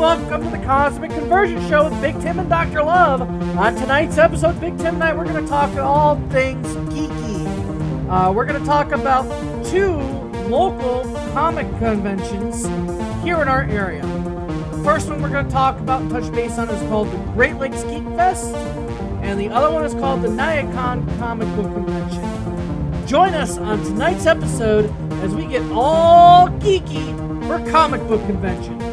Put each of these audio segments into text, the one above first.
welcome to the Cosmic Convergence Show with Big Tim and Dr. Love. On tonight's episode, Big Tim and I, we're going to talk all things geeky. Uh, we're going to talk about two local comic conventions here in our area. The first one we're going to talk about and touch base on is called the Great Lakes Geek Fest, and the other one is called the Nyanconn Comic Book Convention. Join us on tonight's episode as we get all geeky for comic book conventions.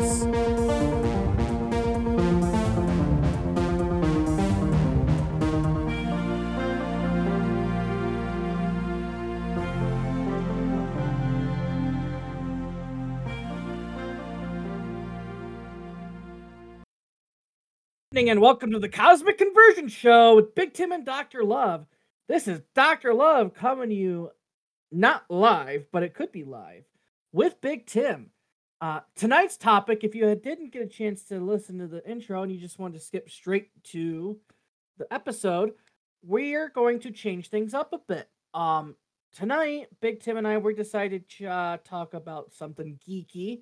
And welcome to the Cosmic Convergence Show with Big Tim and Dr. Love. This is Dr. Love coming to you not live, but it could be live with Big Tim. Uh, tonight's topic, if you didn't get a chance to listen to the intro and you just wanted to skip straight to the episode, we're going to change things up a bit. Um, tonight, Big Tim and I we decided to uh, talk about something geeky.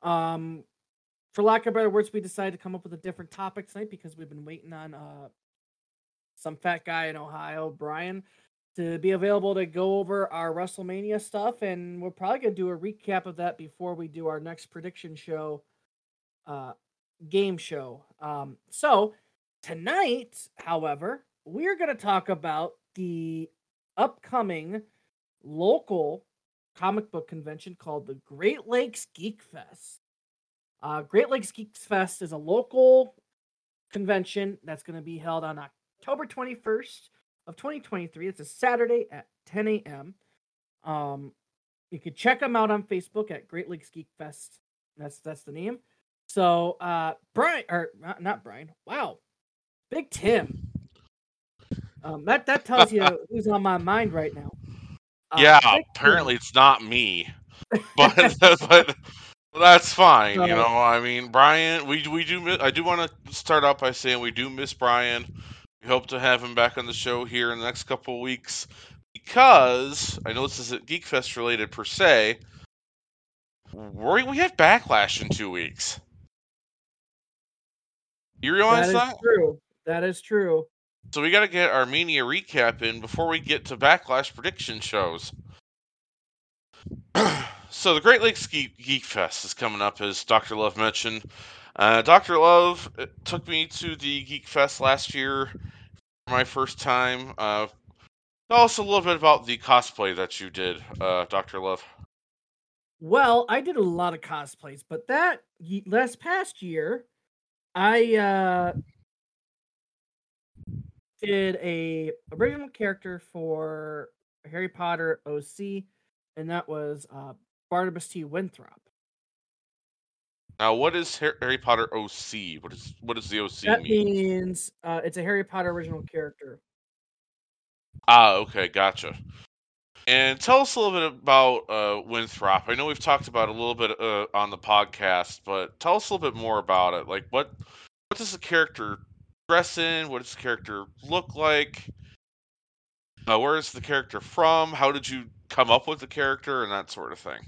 Um, for lack of better words, we decided to come up with a different topic tonight because we've been waiting on uh, some fat guy in Ohio, Brian, to be available to go over our WrestleMania stuff, and we're probably gonna do a recap of that before we do our next prediction show, uh, game show. Um, so tonight, however, we're gonna talk about the upcoming local comic book convention called the Great Lakes Geek Fest. Uh, Great Lakes Geeks Fest is a local convention that's going to be held on October 21st of 2023. It's a Saturday at 10 a.m. Um, you can check them out on Facebook at Great Lakes Geek Fest. That's that's the name. So, uh, Brian or not, not Brian. Wow, Big Tim. Um, that that tells you who's on my mind right now. Uh, yeah, apparently Tim. it's not me, but but well, that's fine. you know, I mean, Brian, we we do. Miss, I do want to start out by saying we do miss Brian. We hope to have him back on the show here in the next couple of weeks because I know this isn't Geek Fest related per se. We we have backlash in two weeks. You realize that? Is that? true. That is true. So we got to get our Mania recap in before we get to backlash prediction shows. so the Great Lakes Geek, Geek Fest is coming up, as Dr. Love mentioned. Uh, Dr. Love uh, took me to the Geek Fest last year for my first time. Uh, tell us a little bit about the cosplay that you did, uh, Dr. Love. Well, I did a lot of cosplays, but that last past year, I uh, did a original character for Harry Potter OC, and that was uh, Barnabas T. Winthrop. Now, what is Harry Potter OC? What is what does the OC that mean? means uh, it's a Harry Potter original character. Ah, okay, gotcha. And tell us a little bit about uh, Winthrop. I know we've talked about it a little bit uh, on the podcast, but tell us a little bit more about it. Like, what what does the character dress in? What does the character look like? Uh, where is the character from? How did you come up with the character and that sort of thing?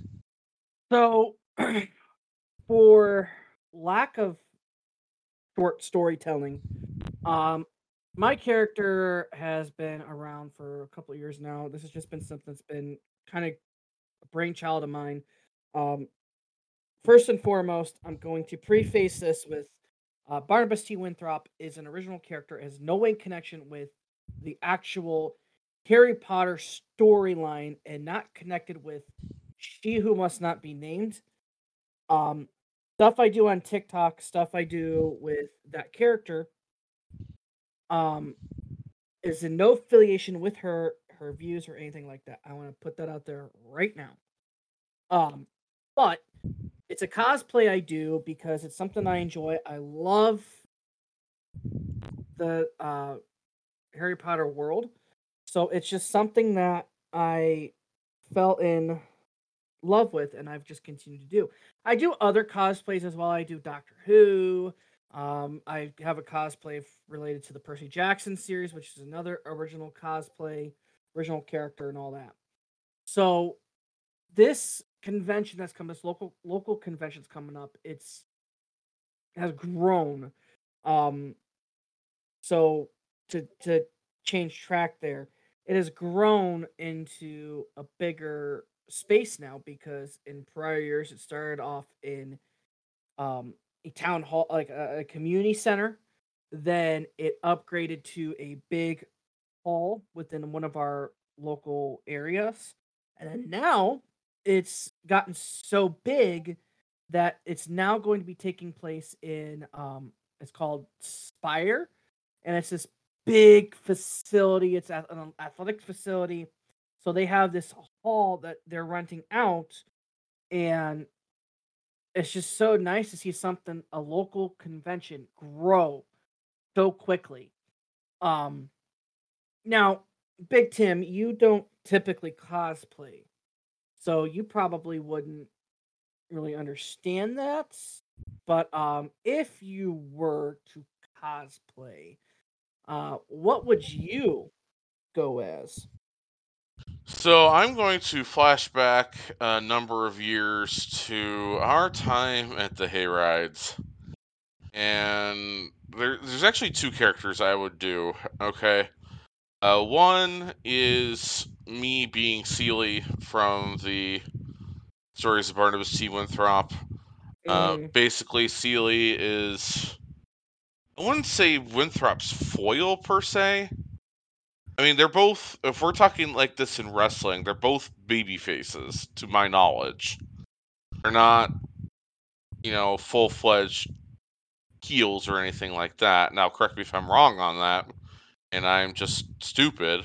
So, for lack of short storytelling, um, my character has been around for a couple years now. This has just been something that's been kind of a brainchild of mine. Um, first and foremost, I'm going to preface this with uh, Barnabas T. Winthrop is an original character, has no way connection with the actual Harry Potter storyline and not connected with She Who Must Not Be Named. Um, stuff I do on TikTok, stuff I do with that character, um, is in no affiliation with her, her views or anything like that. I want to put that out there right now. Um, but it's a cosplay I do because it's something I enjoy. I love the uh, Harry Potter world. So it's just something that I fell in love with and I've just continued to do. I do other cosplays as well. I do Doctor Who. Um, I have a cosplay related to the Percy Jackson series, which is another original cosplay, original character, and all that. So this convention that's coming, this local local convention's coming up. It's has grown. Um, so to to change track there, it has grown into a bigger space now because in prior years it started off in um a town hall like a, a community center then it upgraded to a big hall within one of our local areas and then now it's gotten so big that it's now going to be taking place in um it's called Spire and it's this big facility it's an athletic facility. So they have this hall that they're renting out and it's just so nice to see something a local convention grow so quickly um now big tim you don't typically cosplay so you probably wouldn't really understand that but um if you were to cosplay uh what would you go as So I'm going to flash back a number of years to our time at the Hayrides, and there, there's actually two characters I would do. Okay, uh, one is me being Seely from the Stories of Barnabas T. Winthrop. Uh, Mm, basically, Seely is I wouldn't say Winthrop's foil per se. I mean, they're both. If we're talking like this in wrestling, they're both baby faces, to my knowledge. They're not, you know, full fledged heels or anything like that. Now, correct me if I'm wrong on that, and I'm just stupid.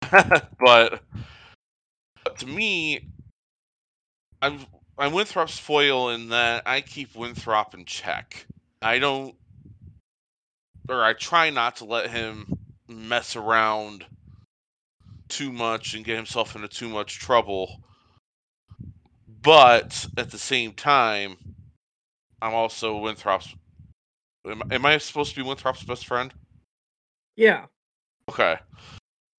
but but to me, I'm I'm Winthrop's foil in that I keep Winthrop in check. I don't, or I try not to let him mess around too much and get himself into too much trouble. But at the same time, I'm also Winthrop's. Am, am I supposed to be Winthrop's best friend? yeah Okay.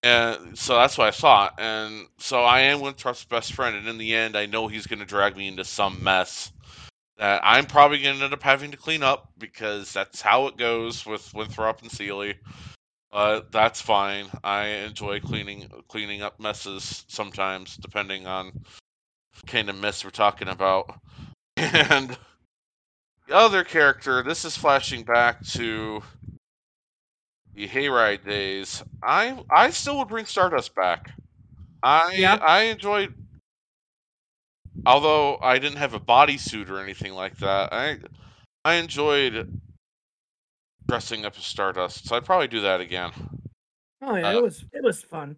And so that's what I thought. And so I am Winthrop's best friend. And in the end, I know he's going to drag me into some mess that I'm probably going to end up having to clean up because that's how it goes with Winthrop and Seely. But that's fine. I enjoy cleaning cleaning up messes sometimes, depending on kind of mess we're talking about. And the other character, this is flashing back to the Hayride days. I I still would bring Stardust back. I Yeah. I enjoyed although I didn't have a bodysuit or anything like that. I I enjoyed dressing up as Stardust, so I'd probably do that again. oh yeah Uh, it was it was fun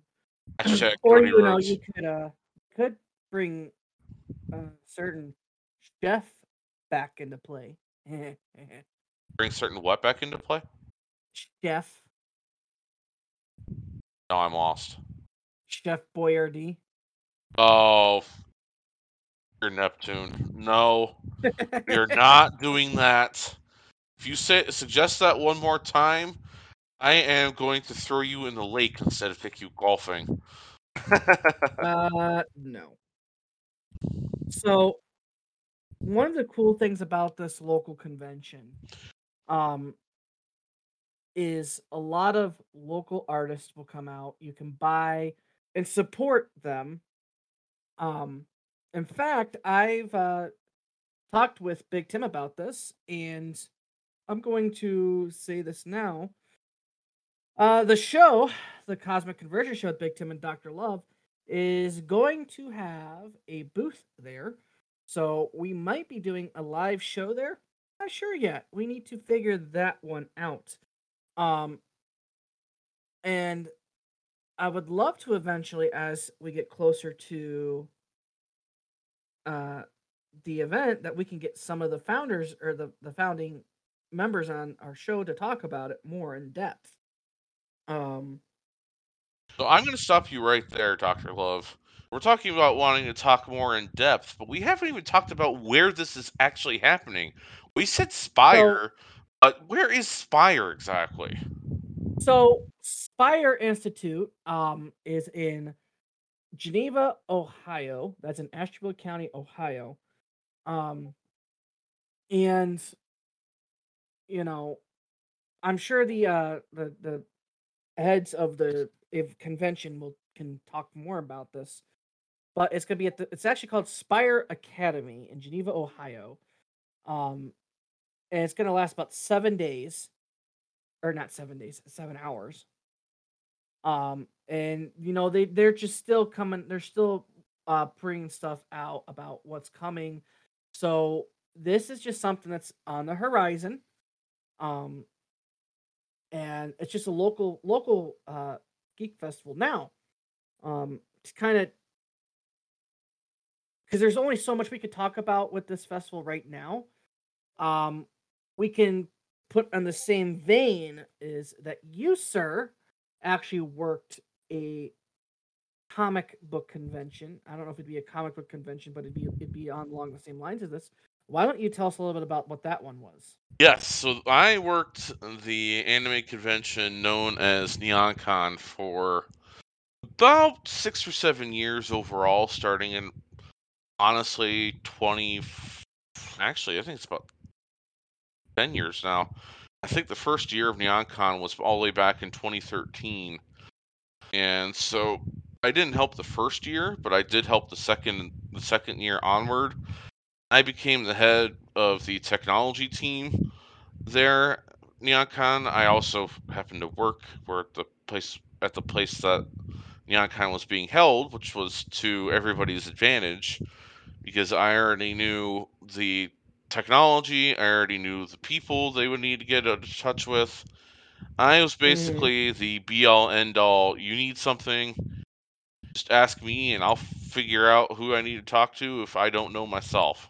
Hashtag or Cody you know Rhodes. you could uh could bring a certain chef back into play Bring certain what back into play? chef No, I'm lost. chef boyardee Oh, you're Neptune. No, you're not doing that. If you say suggest that one more time, I am going to throw you in the lake instead of take you golfing. uh no. So one of the cool things about this local convention um is a lot of local artists will come out. You can buy and support them. Um in fact i've uh talked with big tim about this and i'm going to say this now. Uh the show the cosmic convergence show with big tim and dr love is going to have a booth there. So we might be doing a live show there. Not sure yet. We need to figure that one out. Um and i would love to eventually as we get closer to uh the event that we can get some of the founders or the the founding members on our show to talk about it more in depth um So I'm going to stop you right there, Dr. Love. We're talking about wanting to talk more in depth, but we haven't even talked about where this is actually happening. We said Spire, but where is Spire exactly? So Spire Institute um is in Geneva, Ohio. That's in Ashtabula County, Ohio. Um and you know, I'm sure the uh the the heads of the if convention will can talk more about this. But it's gonna be at the it's actually called Spire Academy in Geneva, Ohio. Um and it's gonna last about seven days. Or not seven days, seven hours. Um, and you know, they they're just still coming, they're still uh bringing stuff out about what's coming. So this is just something that's on the horizon. Um and it's just a local local uh geek festival now. Um it's kind of because there's only so much we could talk about with this festival right now. Um we can put on the same vein is that you, sir, actually worked a comic book convention. I don't know if it'd be a comic book convention, but it'd be it'd be on along the same lines as this. Why don't you tell us a little bit about what that one was? Yes, so I worked the anime convention known as NeonCon for about six or seven years overall, starting in honestly 20. Actually, I think it's about 10 years now. I think the first year of NeonCon was all the way back in 2013. And so I didn't help the first year, but I did help the second the second year onward. I became the head of the technology team there NeonCon. I also happened to work where at the place at the place that NeonCon was being held, which was to everybody's advantage because I already knew the technology, I already knew the people they would need to get in touch with. I was Mm-hmm. basically the be all end all. You need something, just ask me and I'll figure out who I need to talk to if I don't know myself.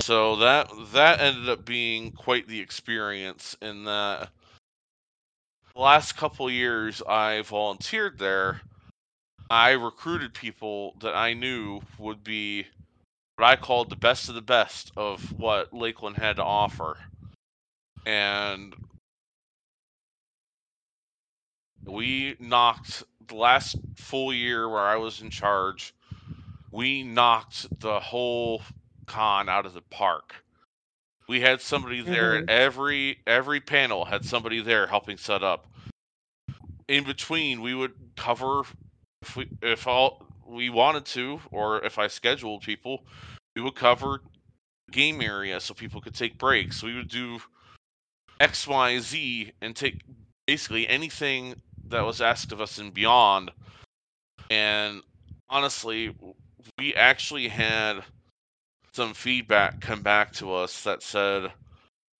So that that ended up being quite the experience in that the last couple years I volunteered there, I recruited people that I knew would be what I called the best of the best of what Lakeland had to offer. And we knocked the last full year where I was in charge, we knocked the whole con out of the park. We had somebody there Mhm. at every every panel had somebody there helping set up. In between, we would cover if we if all we wanted to, or if I scheduled people, we would cover game area so people could take breaks. We would do X, Y, Z, and take basically anything that was asked of us and beyond. And honestly, we actually had some feedback come back to us that said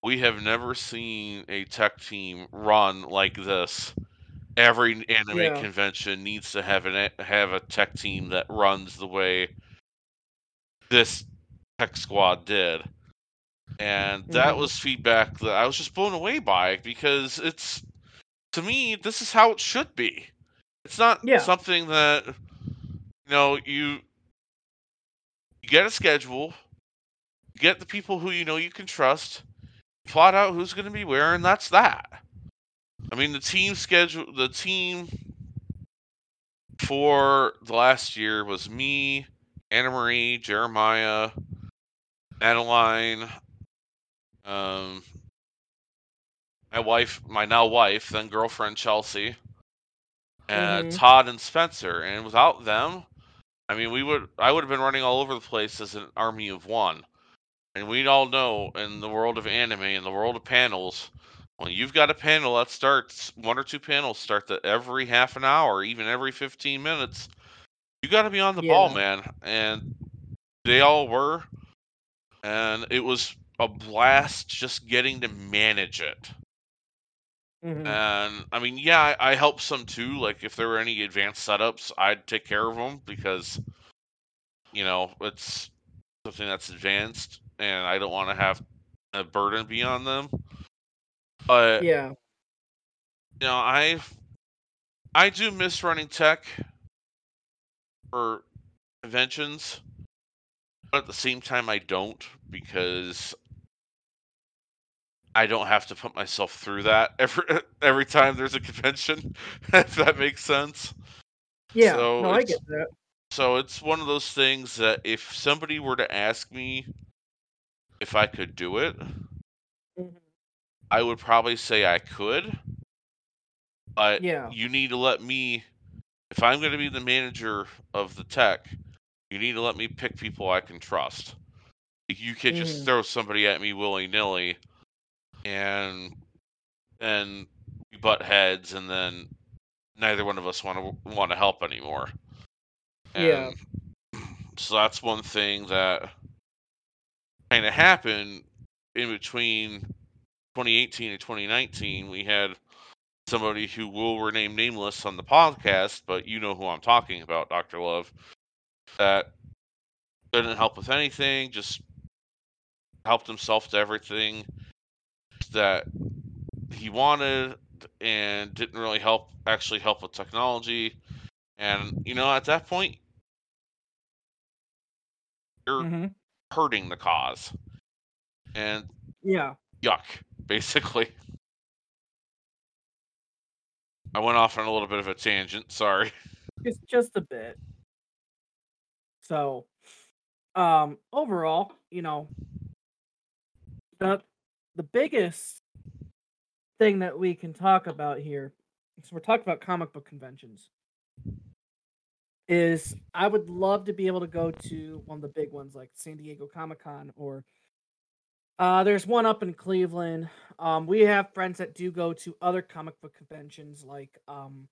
we have never seen a tech team run like this. Every anime Yeah. convention needs to have an have a tech team that runs the way this tech squad did. And that Mhm. was feedback that I was just blown away by because it's to me this is how it should be. It's not Yeah. something that you know you you get a schedule, get the people who you know you can trust, plot out who's going to be where, and that's that. I mean, the team schedule, the team for the last year was me, Anna Marie, Jeremiah, Adeline, um, my wife, my now wife, then girlfriend Chelsea, uh, Mhm. Todd and Spencer. And without them, I mean, we would I would have been running all over the place as an army of one. And we all know in the world of anime, in the world of panels, when you've got a panel that starts one or two panels start that every half an hour, even every 15 minutes, you got to be on the ball, man. And they all were, and it was a blast just getting to manage it. Mhm. And I mean, yeah, I, I helped some too. Like if there were any advanced setups, I'd take care of them because you know it's something that's advanced, and I don't want to have a burden be on them. But Yeah. you know, I I do miss running tech for conventions, but at the same time, I don't because I don't have to put myself through that every every time there's a convention. if that makes sense. Yeah. So no, I get that. so it's one of those things that if somebody were to ask me if I could do it, Mhm. I would probably say I could, but Yeah. you need to let me. If I'm going to be the manager of the tech, you need to let me pick people I can trust. You can't just Mhm. throw somebody at me willy nilly, and and we butt heads, and then neither one of us want to want to help anymore. Yeah. So that's one thing that kind of happened in between 2018 and 2019. We had somebody who will remain nameless on the podcast, but you know who I'm talking about, Dr. Love, that didn't help with anything, just helped himself to everything that he wanted and didn't really help actually help with technology. And you know, at that point, you're hmm hurting the cause. And Yeah. yuck, basically. I went off on a little bit of a tangent, sorry. Just just a bit. So, um, overall, you know, the the biggest thing that we can talk about here, so we're talking about comic book conventions, is I would love to be able to go to one of the big ones like San Diego Comic Con or uh, there's one up in Cleveland. Um, we have friends that do go to other comic book conventions like um,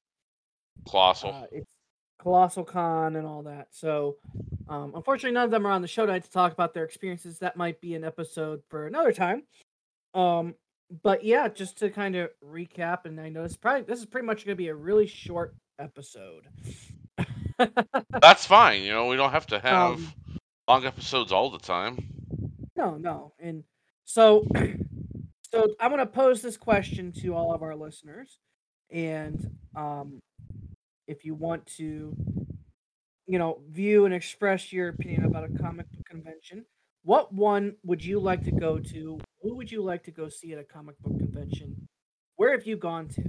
Colossal. uh, it's Colossal Con and all that. So, um, unfortunately, none of them are on the show tonight to talk about their experiences. That might be an episode for another time. Um, but yeah, just to kind of recap, and I know this probably this is pretty much going to be a really short episode. That's fine. You know, we don't have to have Um, long episodes all the time. No, no, and so so I'm going to pose this question to all of our listeners, and um, if you want to, you know, view and express your opinion about a comic book convention, what one would you like to go to? Who would you like to go see at a comic book convention? Where have you gone to?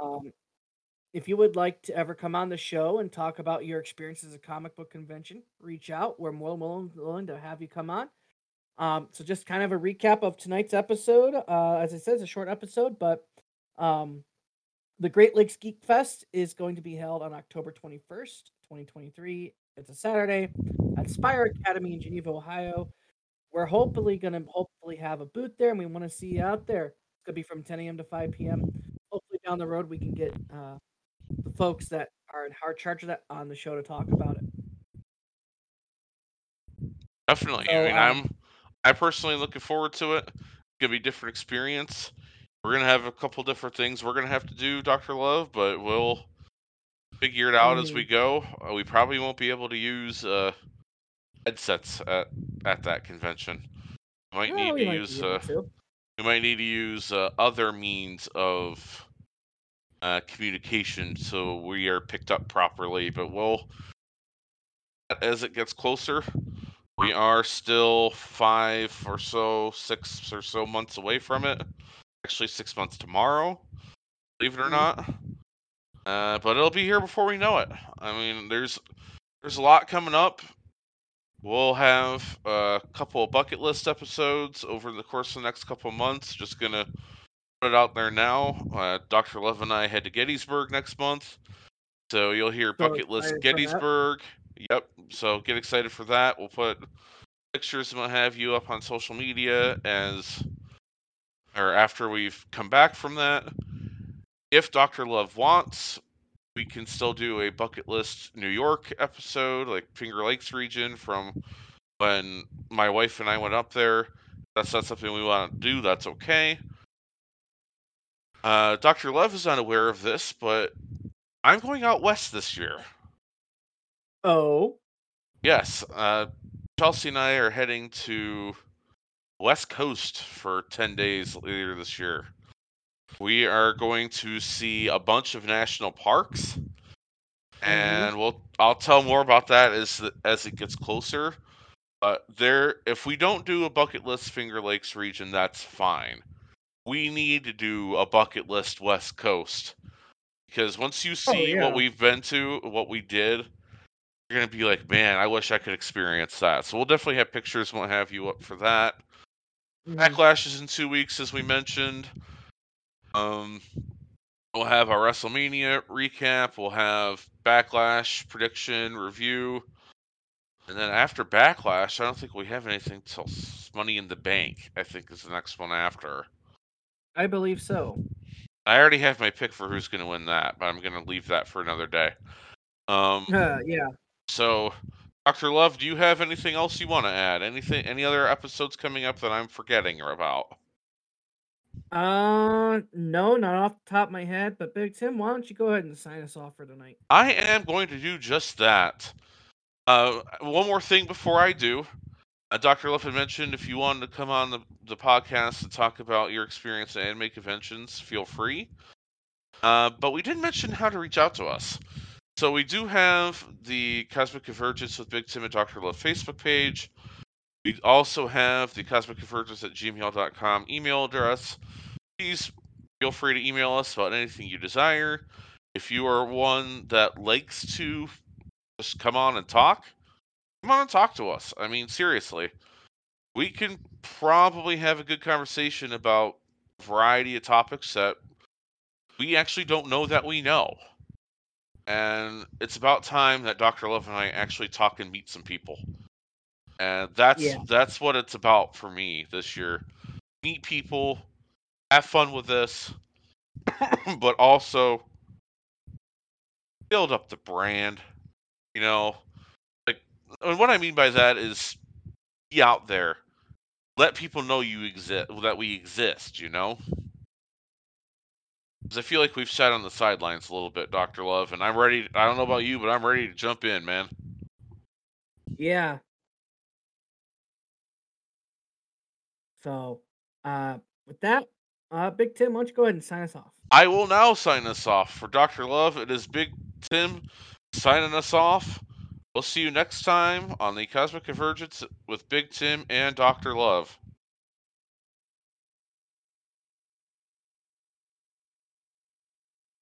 Um, if you would like to ever come on the show and talk about your experiences at a comic book convention, reach out. We're more than willing, willing to have you come on. Um, so just kind of a recap of tonight's episode. Uh, as I said, it's a short episode, but um, the Great Lakes Geek Fest is going to be held on October 21st, 2023. It's a Saturday at Spire Academy in Geneva, Ohio. We're hopefully going to hopefully have a booth there, and we want to see you out there. It's going to be from 10 a.m. to 5 p.m. Hopefully down the road we can get uh, the folks that are in hard charge of that on the show to talk about it. Definitely. So, I mean, um, I'm I personally looking forward to it. It's gonna be a different experience. We're gonna have a couple different things we're gonna have to do, Doctor Love, but we'll figure it out as we Mhm. go. Uh, we probably won't be able to use uh, headsets at at that convention. We might well, need to might use uh, to. we might need to use uh, other means of uh, communication so we are picked up properly. But we'll as it gets closer, we are still five or so, six or so months away from it. Actually, six months tomorrow, believe it or Mhm. not. Uh, but it'll be here before we know it. I mean, there's there's a lot coming up. We'll have a couple of bucket list episodes over the course of the next couple of months. Just gonna put it out there now. Uh, Dr. Love and I head to Gettysburg next month, so you'll hear So bucket list excited for that. Gettysburg. Yep. So get excited for that. We'll put pictures and what have you up on social media as or after we've come back from that. If Dr. Love wants, we can still do a bucket list New York episode, like Finger Lakes region from when my wife and I went up there. If that's not something we want to do, that's okay. Uh, Dr. Love is unaware of this, but I'm going out west this year. Oh, Yes, uh, Chelsea and I are heading to West Coast for 10 days later this year. We are going to see a bunch of national parks, and we'll I'll tell more about that as as it gets closer. But there, if we don't do a bucket list Finger Lakes region, that's fine. We need to do a bucket list West Coast because once you see yeah. what we've been to, what we did, you're gonna be like, man, I wish I could experience that. So we'll definitely have pictures and what have you up for that. Mhm. Backlash is in two weeks, as we mentioned. Um, we'll have our WrestleMania recap. We'll have Backlash prediction review, and then after Backlash, I don't think we have anything till Money in the Bank. I think is the next one after. I believe so. I already have my pick for who's going to win that, but I'm going to leave that for another day. Um, Uh, yeah. so, Doctor Love, do you have anything else you want to add? Anything? Any other episodes coming up that I'm forgetting or about? Uh, no, not off the top of my head. But Big Tim, why don't you go ahead and sign us off for tonight? I am going to do just that. Uh, one more thing before I do. Uh, Dr. Had mentioned if you wanted to come on the, the podcast and talk about your experience at anime conventions, feel free. Uh, but we didn't mention how to reach out to us. So we do have the Cosmic Convergence with Big Tim and Dr. Love Facebook page. We also have the Cosmic Convergence at gmail.com email address. Please feel free to email us about anything you desire. If you are one that likes to just come on and talk, come on and talk to us. I mean, seriously, we can probably have a good conversation about a variety of topics that we actually don't know that we know. And it's about time that Dr. Love and I actually talk and meet some people. And that's Yeah. that's what it's about for me this year. Meet people, have fun with this, but also build up the brand. You know, like and what I mean by that is be out there. Let people know you exist that we exist, you know? Because I feel like we've sat on the sidelines a little bit, Dr. Love, and I'm ready I don't know about you, but I'm ready to jump in, man. Yeah. So, uh, with that, uh, Big Tim, why don't you go ahead and sign us off? I will now sign us off. For Dr. Love, it is Big Tim signing us off. We'll see you next time on the Cosmic Convergence with Big Tim and Dr. Love.